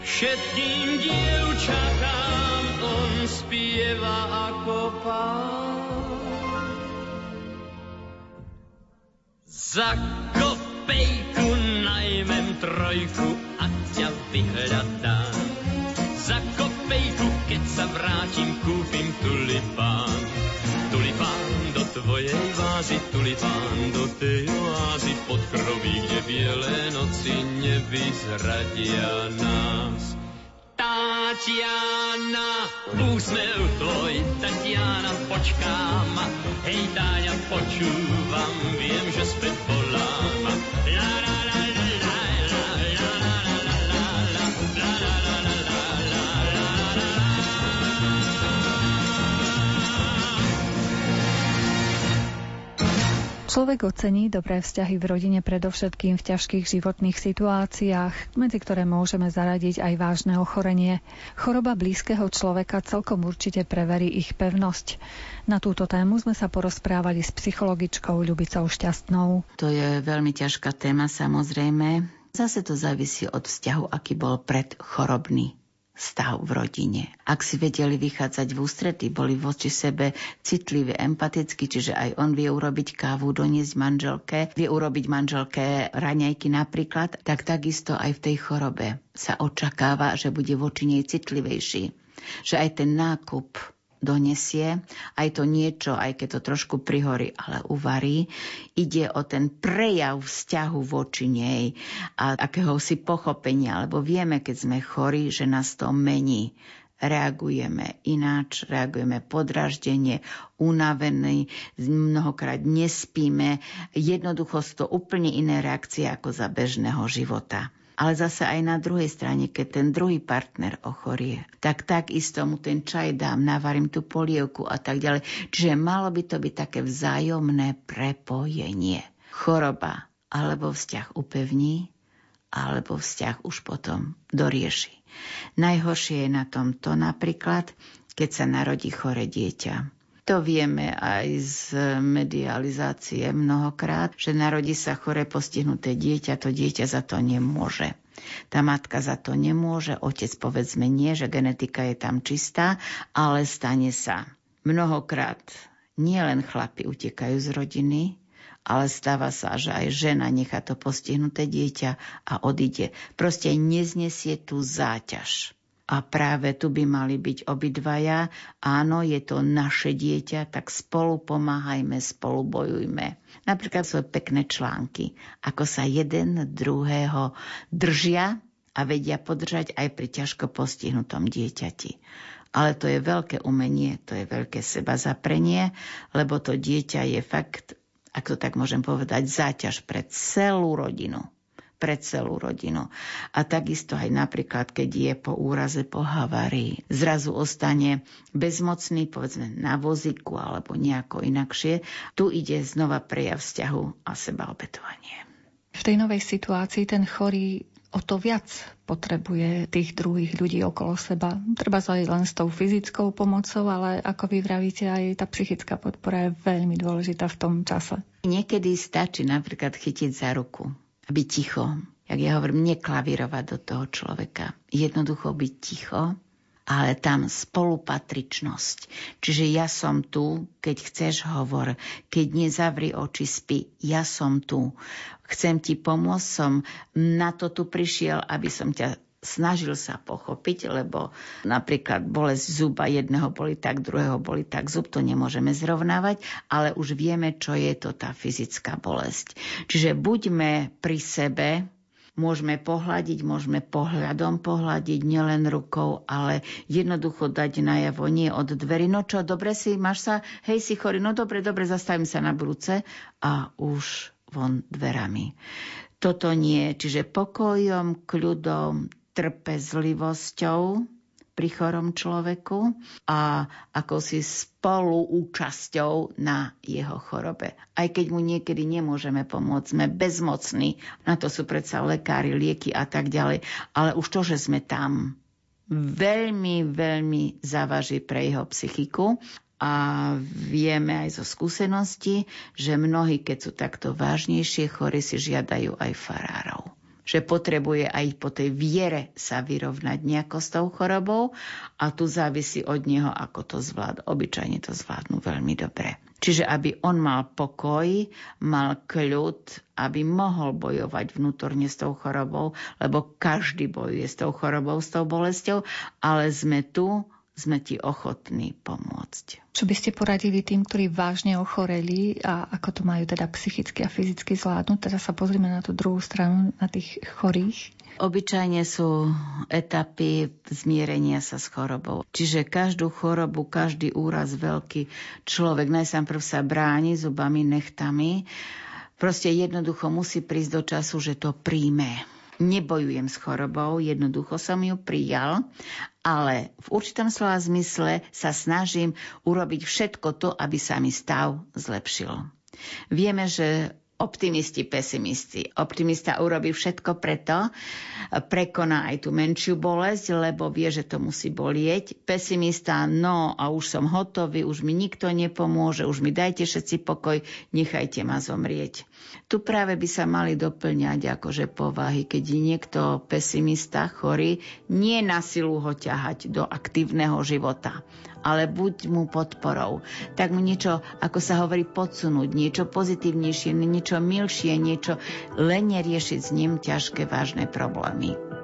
Speaker 8: Všetkým dievčatám on spieva ako pán. Za kopejku najmem trojku a ťa vyhľadám. Za kopejku, keď sa vrátim, kúpim tulipán. Tulipán do tvojej vázy, tulipán do tej oázy pod kroví, kde biele noci nevyzradia nás. Tatiana, úsmev tvoj, Tatiana, počkám. Hej, Táňa, počúvam, viem, že späť volám. La, la,
Speaker 1: Človek ocení dobré vzťahy v rodine predovšetkým v ťažkých životných situáciách, medzi ktoré môžeme zaradiť aj vážne ochorenie. Choroba blízkeho človeka celkom určite preverí ich pevnosť. Na túto tému sme sa porozprávali s psychologičkou Ľubicou Šťastnou.
Speaker 9: To je veľmi ťažká téma samozrejme. Zase to závisí od vzťahu, aký bol predchorobný stav v rodine. Ak si vedeli vychádzať v ústrety, boli voči sebe citliví, empatickí, čiže aj on vie urobiť kávu, doniesť manželke, vie urobiť manželke raňajky napríklad, tak takisto aj v tej chorobe sa očakáva, že bude voči nej citlivejší. Že aj ten nákup donesie, aj to niečo, aj keď to trošku prihorí, ale uvarí. Ide o ten prejav vzťahu voči nej a akéhosi pochopenia, lebo vieme, keď sme chorí, že nás to mení reagujeme ináč, reagujeme podraždenie, unavení, mnohokrát nespíme. Jednoducho sú to úplne iné reakcie ako za bežného života. Ale zase aj na druhej strane, keď ten druhý partner ochorie, tak takisto mu ten čaj dám, navarím tú polievku a tak ďalej. Čiže malo by to byť také vzájomné prepojenie. Choroba alebo vzťah upevní, alebo vzťah už potom dorieši. Najhoršie je na tom to napríklad, keď sa narodí chore dieťa. To vieme aj z medializácie mnohokrát, že narodí sa chore postihnuté dieťa, to dieťa za to nemôže. Tá matka za to nemôže, otec povedzme nie, že genetika je tam čistá, ale stane sa. Mnohokrát nielen chlapi utekajú z rodiny, ale stáva sa, že aj žena nechá to postihnuté dieťa a odíde. Proste neznesie tú záťaž. A práve tu by mali byť obidvaja. Áno, je to naše dieťa, tak spolu pomáhajme, spolu bojujme. Napríklad sú pekné články, ako sa jeden druhého držia a vedia podržať aj pri ťažko postihnutom dieťati. Ale to je veľké umenie, to je veľké seba zaprenie, lebo to dieťa je fakt, ak to tak môžem povedať, záťaž pre celú rodinu pre celú rodinu. A takisto aj napríklad, keď je po úraze, po havárii, zrazu ostane bezmocný, povedzme na vozíku alebo nejako inakšie. Tu ide znova prejav vzťahu a sebaobetovanie.
Speaker 1: V tej novej situácii ten chorý o to viac potrebuje tých druhých ľudí okolo seba. Treba sa aj len s tou fyzickou pomocou, ale ako vy vravíte, aj tá psychická podpora je veľmi dôležitá v tom čase.
Speaker 9: Niekedy stačí napríklad chytiť za ruku byť ticho. Jak ja hovorím, neklavírovať do toho človeka. Jednoducho byť ticho, ale tam spolupatričnosť. Čiže ja som tu, keď chceš hovor, keď nezavri oči, spí, ja som tu. Chcem ti pomôcť, som na to tu prišiel, aby som ťa snažil sa pochopiť, lebo napríklad bolesť zuba jedného boli tak, druhého boli tak, zub to nemôžeme zrovnávať, ale už vieme, čo je to tá fyzická bolesť. Čiže buďme pri sebe, môžeme pohľadiť, môžeme pohľadom pohľadiť, nielen rukou, ale jednoducho dať najavo, nie od dverí. No čo, dobre si, máš sa, hej, si chorý, no dobre, dobre, zastavím sa na brúce a už von dverami. Toto nie, čiže pokojom, kľudom, trpezlivosťou pri chorom človeku a ako si spoluúčasťou na jeho chorobe. Aj keď mu niekedy nemôžeme pomôcť, sme bezmocní, na to sú predsa lekári, lieky a tak ďalej, ale už to, že sme tam, veľmi, veľmi závaží pre jeho psychiku. A vieme aj zo skúsenosti, že mnohí, keď sú takto vážnejšie chorí, si žiadajú aj farárov že potrebuje aj po tej viere sa vyrovnať nejako s tou chorobou a tu závisí od neho, ako to zvlád. Obyčajne to zvládnu veľmi dobre. Čiže aby on mal pokoj, mal kľud, aby mohol bojovať vnútorne s tou chorobou, lebo každý bojuje s tou chorobou, s tou bolesťou, ale sme tu sme ti ochotní pomôcť.
Speaker 1: Čo by ste poradili tým, ktorí vážne ochoreli a ako to majú teda psychicky a fyzicky zvládnuť? Teda sa pozrieme na tú druhú stranu, na tých chorých.
Speaker 9: Obyčajne sú etapy zmierenia sa s chorobou. Čiže každú chorobu, každý úraz veľký človek najsám prv sa bráni zubami, nechtami. Proste jednoducho musí prísť do času, že to príjme nebojujem s chorobou, jednoducho som ju prijal, ale v určitom slova zmysle sa snažím urobiť všetko to, aby sa mi stav zlepšil. Vieme, že optimisti, pesimisti. Optimista urobí všetko preto, prekoná aj tú menšiu bolesť, lebo vie, že to musí bolieť. Pesimista, no a už som hotový, už mi nikto nepomôže, už mi dajte všetci pokoj, nechajte ma zomrieť. Tu práve by sa mali doplňať akože povahy, keď je niekto pesimista, chorý, nie na silu ho ťahať do aktívneho života, ale buď mu podporou. Tak mu niečo, ako sa hovorí, podsunúť, niečo pozitívnejšie, niečo milšie, niečo len neriešiť s ním ťažké, vážne problémy.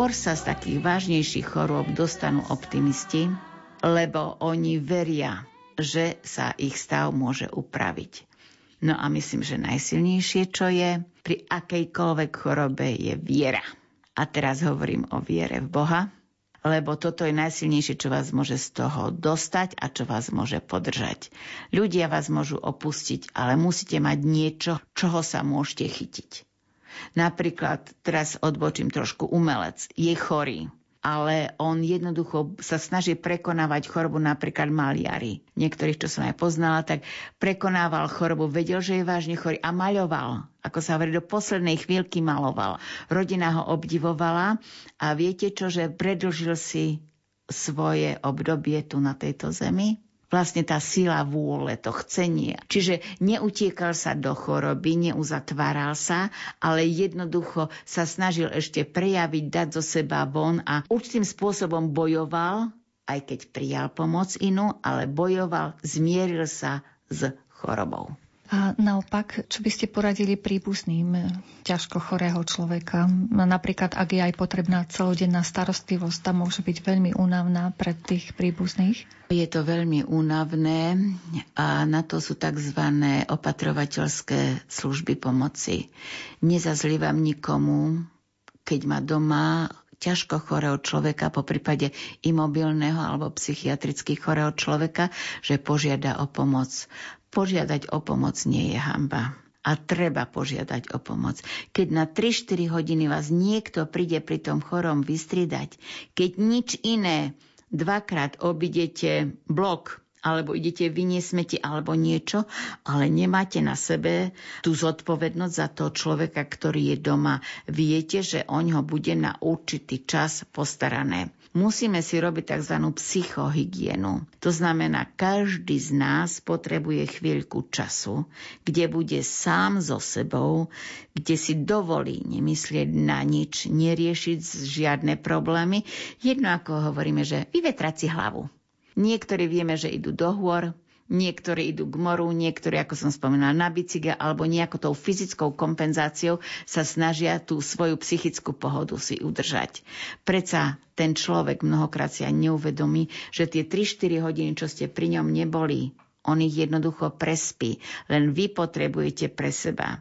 Speaker 9: Skôr sa z takých vážnejších chorôb dostanú optimisti, lebo oni veria, že sa ich stav môže upraviť. No a myslím, že najsilnejšie, čo je pri akejkoľvek chorobe, je viera. A teraz hovorím o viere v Boha, lebo toto je najsilnejšie, čo vás môže z toho dostať a čo vás môže podržať. Ľudia vás môžu opustiť, ale musíte mať niečo, čoho sa môžete chytiť. Napríklad, teraz odbočím trošku, umelec je chorý ale on jednoducho sa snaží prekonávať chorobu napríklad maliari. Niektorých, čo som aj poznala, tak prekonával chorobu, vedel, že je vážne chorý a maľoval. Ako sa hovorí, do poslednej chvíľky maloval. Rodina ho obdivovala a viete čo, že predlžil si svoje obdobie tu na tejto zemi? Vlastne tá sila vôle, to chcenie. Čiže neutiekal sa do choroby, neuzatváral sa, ale jednoducho sa snažil ešte prejaviť, dať zo seba von a určitým spôsobom bojoval, aj keď prijal pomoc inú, ale bojoval, zmieril sa s chorobou.
Speaker 1: A naopak, čo by ste poradili príbuzným e, ťažko chorého človeka? Napríklad, ak je aj potrebná celodenná starostlivosť, tam môže byť veľmi únavná pre tých príbuzných?
Speaker 9: Je to veľmi únavné a na to sú tzv. opatrovateľské služby pomoci. Nezazlívam nikomu, keď má doma ťažko chorého človeka, po prípade imobilného alebo psychiatricky chorého človeka, že požiada o pomoc. Požiadať o pomoc nie je hamba a treba požiadať o pomoc. Keď na 3-4 hodiny vás niekto príde pri tom chorom vystriedať, keď nič iné dvakrát obidete blok alebo idete vyniesť smeti alebo niečo, ale nemáte na sebe tú zodpovednosť za toho človeka, ktorý je doma. Viete, že oň ho bude na určitý čas postarané. Musíme si robiť tzv. psychohygienu. To znamená, každý z nás potrebuje chvíľku času, kde bude sám so sebou, kde si dovolí nemyslieť na nič, neriešiť žiadne problémy. Jedno ako hovoríme, že vyvetrať si hlavu. Niektorí vieme, že idú do hôr, Niektorí idú k moru, niektorí, ako som spomínala, na bicykel alebo nejakou tou fyzickou kompenzáciou sa snažia tú svoju psychickú pohodu si udržať. Preca ten človek mnohokrát si aj neuvedomí, že tie 3-4 hodiny, čo ste pri ňom neboli, on ich jednoducho prespí. Len vy potrebujete pre seba.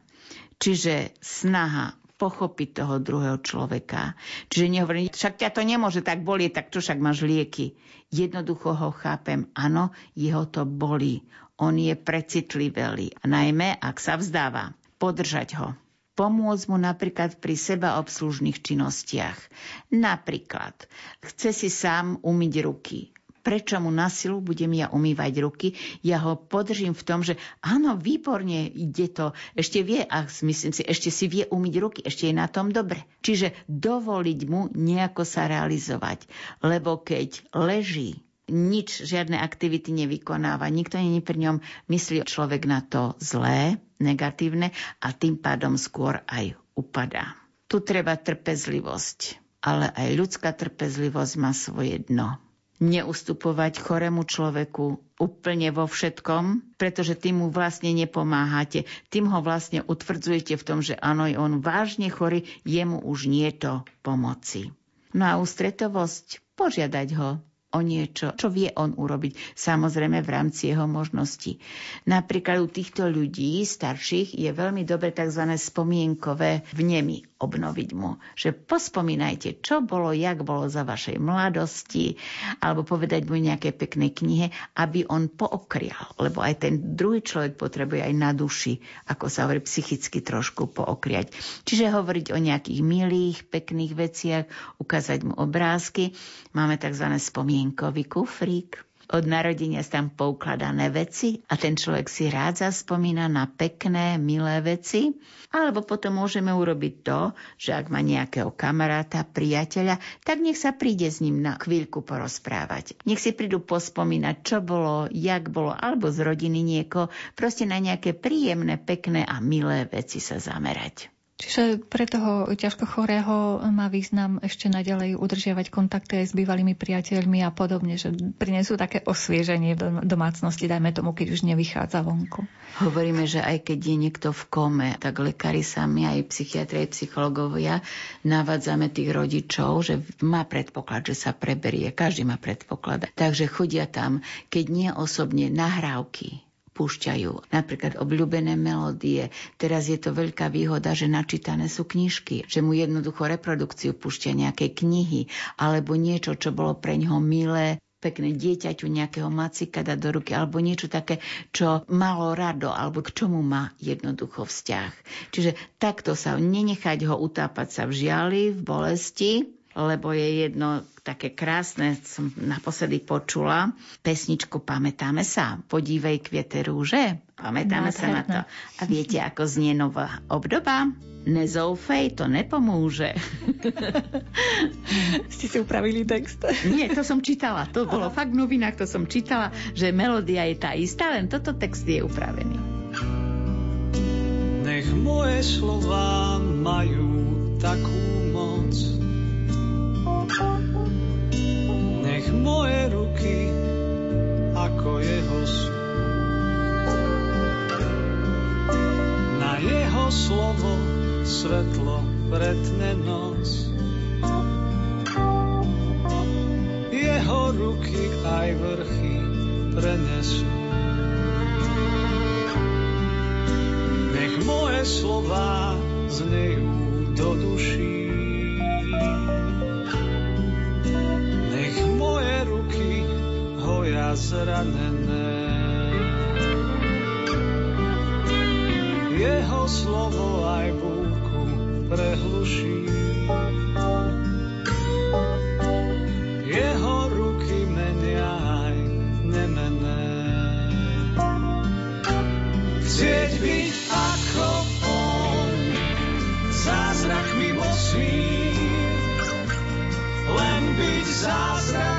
Speaker 9: Čiže snaha pochopiť toho druhého človeka. Čiže nehovorím, však ťa to nemôže tak bolieť, tak čo však máš lieky. Jednoducho ho chápem, áno, jeho to bolí. On je precitlivelý, najmä ak sa vzdáva. Podržať ho pomôcť mu napríklad pri seba obslužných činnostiach. Napríklad, chce si sám umyť ruky prečo mu na silu budem ja umývať ruky. Ja ho podržím v tom, že áno, výborne ide to. Ešte vie, a myslím si, ešte si vie umyť ruky, ešte je na tom dobre. Čiže dovoliť mu nejako sa realizovať. Lebo keď leží nič, žiadne aktivity nevykonáva, nikto není pri ňom, myslí človek na to zlé, negatívne a tým pádom skôr aj upadá. Tu treba trpezlivosť, ale aj ľudská trpezlivosť má svoje dno neustupovať chorému človeku úplne vo všetkom, pretože tým mu vlastne nepomáhate. Tým ho vlastne utvrdzujete v tom, že áno, on vážne chorý, jemu už nie to pomoci. No a ústretovosť, požiadať ho, o niečo, čo vie on urobiť, samozrejme v rámci jeho možností. Napríklad u týchto ľudí starších je veľmi dobre tzv. spomienkové vnemy obnoviť mu. Že pospomínajte, čo bolo, jak bolo za vašej mladosti, alebo povedať mu nejaké pekné knihe, aby on pookrial. Lebo aj ten druhý človek potrebuje aj na duši, ako sa hovorí, psychicky trošku pookriať. Čiže hovoriť o nejakých milých, pekných veciach, ukázať mu obrázky. Máme tzv. spomienkový kufrík, od narodenia sú tam poukladané veci a ten človek si rád zaspomína na pekné, milé veci. Alebo potom môžeme urobiť to, že ak má nejakého kamaráta, priateľa, tak nech sa príde s ním na chvíľku porozprávať. Nech si prídu pospomínať, čo bolo, jak bolo, alebo z rodiny nieko, proste na nejaké príjemné, pekné a milé veci sa zamerať.
Speaker 1: Čiže pre toho ťažko chorého má význam ešte naďalej udržiavať kontakty aj s bývalými priateľmi a podobne, že prinesú také osvieženie do domácnosti, dajme tomu, keď už nevychádza vonku.
Speaker 9: Hovoríme, že aj keď je niekto v kome, tak lekári sami, aj psychiatri, aj psychológovia navádzame tých rodičov, že má predpoklad, že sa preberie. Každý má predpoklad. Takže chodia tam, keď nie osobne, nahrávky púšťajú napríklad obľúbené melódie. Teraz je to veľká výhoda, že načítané sú knižky, že mu jednoducho reprodukciu púšťa nejaké knihy alebo niečo, čo bolo pre ňoho milé, pekné dieťaťu nejakého macika dať do ruky, alebo niečo také, čo malo rado, alebo k čomu má jednoducho vzťah. Čiže takto sa nenechať ho utápať sa v žiali, v bolesti, lebo je jedno také krásne, som naposledy počula, pesničku Pamätáme sa, podívej kviete rúže, pamätáme sa na to. A viete, ako znie nová obdoba? Nezoufej, to nepomôže.
Speaker 1: Ste si upravili text?
Speaker 9: Nie, to som čítala. To bolo fakt v novinách, to som čítala, že melódia je tá istá, len toto text je upravený.
Speaker 10: Nech moje slova majú takú nech moje ruky ako jeho sú. Na jeho slovo svetlo pretne noc. Jeho ruky aj vrchy prenesú. Nech moje slova znejú do duší. Moje ruky hoja zranené. Jeho slovo aj búrku prehluší. Jeho ruky menia aj nemené. Chcieť byť ako on, zázrakmi mocný, len byť zázrakom,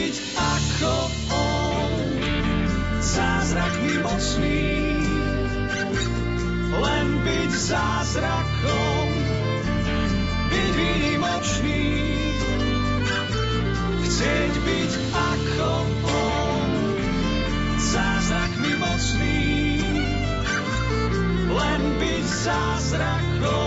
Speaker 10: zázrakom, byť výnimočný. Chcieť byť ako on, zázrakmi mocný, len byť zázrakom,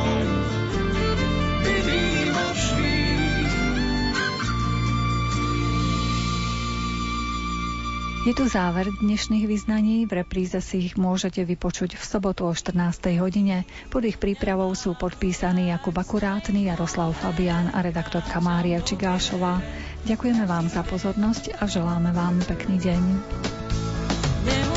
Speaker 1: Je tu záver dnešných vyznaní, v repríze si ich môžete vypočuť v sobotu o 14. hodine. Pod ich prípravou sú podpísaní Jakub Akurátny, Jaroslav Fabián a redaktorka Mária Čigášová. Ďakujeme vám za pozornosť a želáme vám pekný deň.
Speaker 5: Zlého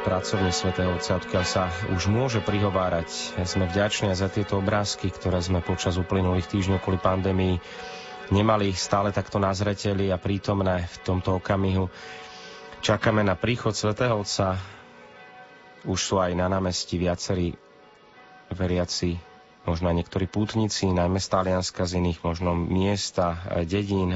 Speaker 11: Pracovne svätého Otca, odkiaľ sa už môže prihovárať. Sme vďační za tieto obrázky, ktoré sme počas uplynulých týždňov kvôli pandémii nemali stále takto na zreteli a prítomné v tomto okamihu. Čakáme na príchod svätého Otca. Už sú aj na námestí viacerí veriaci, možno aj niektorí pútnici, najmä z Talianska, z iných možno miesta, dedín,